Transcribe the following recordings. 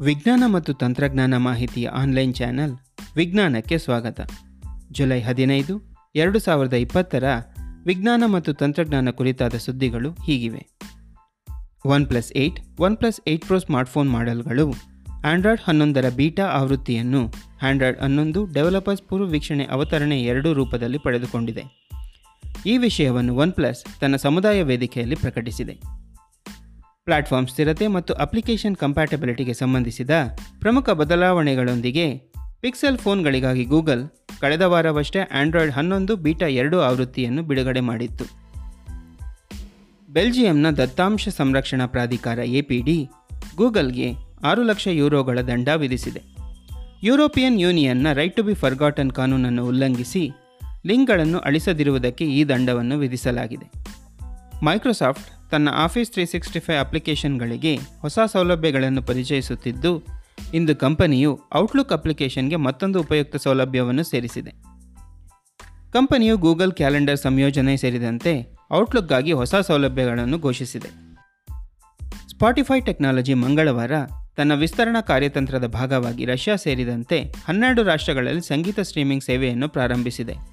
ವಿಜ್ಞಾನ ಮತ್ತು ತಂತ್ರಜ್ಞಾನ ಮಾಹಿತಿಯ ಆನ್ಲೈನ್ ಚಾನೆಲ್ ವಿಜ್ಞಾನಕ್ಕೆ ಸ್ವಾಗತ. ಜುಲೈ ಹದಿನೈದು, ಎರಡು ಸಾವಿರದ ಇಪ್ಪತ್ತರ ವಿಜ್ಞಾನ ಮತ್ತು ತಂತ್ರಜ್ಞಾನ ಕುರಿತಾದ ಸುದ್ದಿಗಳು ಹೀಗಿವೆ. OnePlus eight OnePlus eight pro smartphone ಮಾಡೆಲ್ಗಳು Android ಹನ್ನೊಂದರ ಬೀಟಾ ಆವೃತ್ತಿಯನ್ನು ಆಂಡ್ರಾಯ್ಡ್ ಹನ್ನೊಂದು ಡೆವಲಪರ್ಸ್ ಪೂರ್ವ ವೀಕ್ಷಣೆ ಅವತರಣೆ ಎರಡೂ ರೂಪದಲ್ಲಿ ಪಡೆದುಕೊಂಡಿದೆ. ಈ ವಿಷಯವನ್ನು ಒನ್ ಪ್ಲಸ್ ತನ್ನ ಸಮುದಾಯ ವೇದಿಕೆಯಲ್ಲಿ ಪ್ರಕಟಿಸಿದೆ. ಪ್ಲಾಟ್ಫಾರ್ಮ್ ಸ್ಥಿರತೆ ಮತ್ತು ಅಪ್ಲಿಕೇಶನ್ ಕಂಪ್ಯಾಟಬಿಲಿಟಿಗೆ ಸಂಬಂಧಿಸಿದ ಪ್ರಮುಖ ಬದಲಾವಣೆಗಳೊಂದಿಗೆ ಪಿಕ್ಸೆಲ್ ಫೋನ್ಗಳಿಗಾಗಿ ಗೂಗಲ್ ಕಳೆದ ವಾರವಷ್ಟೇ ಆಂಡ್ರಾಯ್ಡ್ ಹನ್ನೊಂದು ಬೀಟಾ ಎರಡು ಆವೃತ್ತಿಯನ್ನು ಬಿಡುಗಡೆ ಮಾಡಿತ್ತು. ಬೆಲ್ಜಿಯಂನ ದತ್ತಾಂಶ ಸಂರಕ್ಷಣಾ ಪ್ರಾಧಿಕಾರ ಎಪಿಡಿ ಗೂಗಲ್ಗೆ ಆರು ಲಕ್ಷ ಯೂರೋಗಳ ದಂಡ ವಿಧಿಸಿದೆ. ಯುರೋಪಿಯನ್ ಯೂನಿಯನ್ನ ರೈಟ್ ಟು ಬಿ ಫರ್ಗಾಟನ್ ಕಾನೂನನ್ನು ಉಲ್ಲಂಘಿಸಿ ಲಿಂಕ್ಗಳನ್ನು ಅಳಿಸದಿರುವುದಕ್ಕೆ ಈ ದಂಡವನ್ನು ವಿಧಿಸಲಾಗಿದೆ. ಮೈಕ್ರೋಸಾಫ್ಟ್ ತನ್ನ ಆಫೀಸ್ ತ್ರೀ ಸಿಕ್ಸ್ಟಿ ಫೈವ್ ಅಪ್ಲಿಕೇಶನ್ಗಳಿಗೆ ಹೊಸ ಸೌಲಭ್ಯಗಳನ್ನು ಪರಿಚಯಿಸುತ್ತಿದ್ದು, ಇಂದು ಕಂಪನಿಯು ಔಟ್ಲುಕ್ ಅಪ್ಲಿಕೇಶನ್ಗೆ ಮತ್ತೊಂದು ಉಪಯುಕ್ತ ಸೌಲಭ್ಯವನ್ನು ಸೇರಿಸಿದೆ. ಕಂಪನಿಯು ಗೂಗಲ್ ಕ್ಯಾಲೆಂಡರ್ ಸಂಯೋಜನೆ ಸೇರಿದಂತೆ ಔಟ್ಲುಕ್ಗಾಗಿ ಹೊಸ ಸೌಲಭ್ಯಗಳನ್ನು ಘೋಷಿಸಿದೆ. ಸ್ಪಾಟಿಫೈ ಟೆಕ್ನಾಲಜಿ ಮಂಗಳವಾರ ತನ್ನ ವಿಸ್ತರಣಾ ಕಾರ್ಯತಂತ್ರದ ಭಾಗವಾಗಿ ರಷ್ಯಾ ಸೇರಿದಂತೆ ಹನ್ನೆರಡು ರಾಷ್ಟ್ರಗಳಲ್ಲಿ ಸಂಗೀತ ಸ್ಟ್ರೀಮಿಂಗ್ ಸೇವೆಯನ್ನು ಪ್ರಾರಂಭಿಸಿದೆ.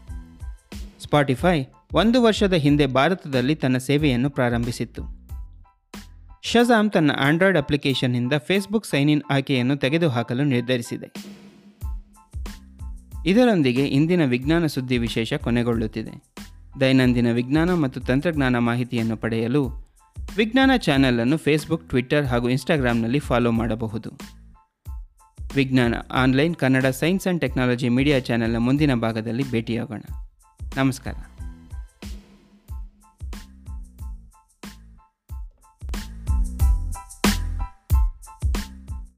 ಸ್ಪಾಟಿಫೈ ಒಂದು ವರ್ಷದ ಹಿಂದೆ ಭಾರತದಲ್ಲಿ ತನ್ನ ಸೇವೆಯನ್ನು ಪ್ರಾರಂಭಿಸಿತ್ತು. ಶಜಾಮ್ ತನ್ನ ಆಂಡ್ರಾಯ್ಡ್ ಅಪ್ಲಿಕೇಶನ್ನಿಂದ ಫೇಸ್ಬುಕ್ ಸೈನ್ ಇನ್ ಆಯ್ಕೆಯನ್ನು ತೆಗೆದುಹಾಕಲು ನಿರ್ಧರಿಸಿದೆ. ಇದರೊಂದಿಗೆ ಇಂದಿನ ವಿಜ್ಞಾನ ಸುದ್ದಿ ವಿಶೇಷ ಕೊನೆಗೊಳ್ಳುತ್ತಿದೆ. ದೈನಂದಿನ ವಿಜ್ಞಾನ ಮತ್ತು ತಂತ್ರಜ್ಞಾನ ಮಾಹಿತಿಯನ್ನು ಪಡೆಯಲು ವಿಜ್ಞಾನ ಚಾನೆಲ್ ಫೇಸ್ಬುಕ್ ಟ್ವಿಟ್ಟರ್ ಹಾಗೂ ಇನ್ಸ್ಟಾಗ್ರಾಮ್ನಲ್ಲಿ ಫಾಲೋ ಮಾಡಬಹುದು. ವಿಜ್ಞಾನ online Kannada science and technology media ಚಾನೆಲ್ನ ಮುಂದಿನ ಭಾಗದಲ್ಲಿ ಭೇಟಿಯಾಗೋಣ. ನಮಸ್ಕಾರ.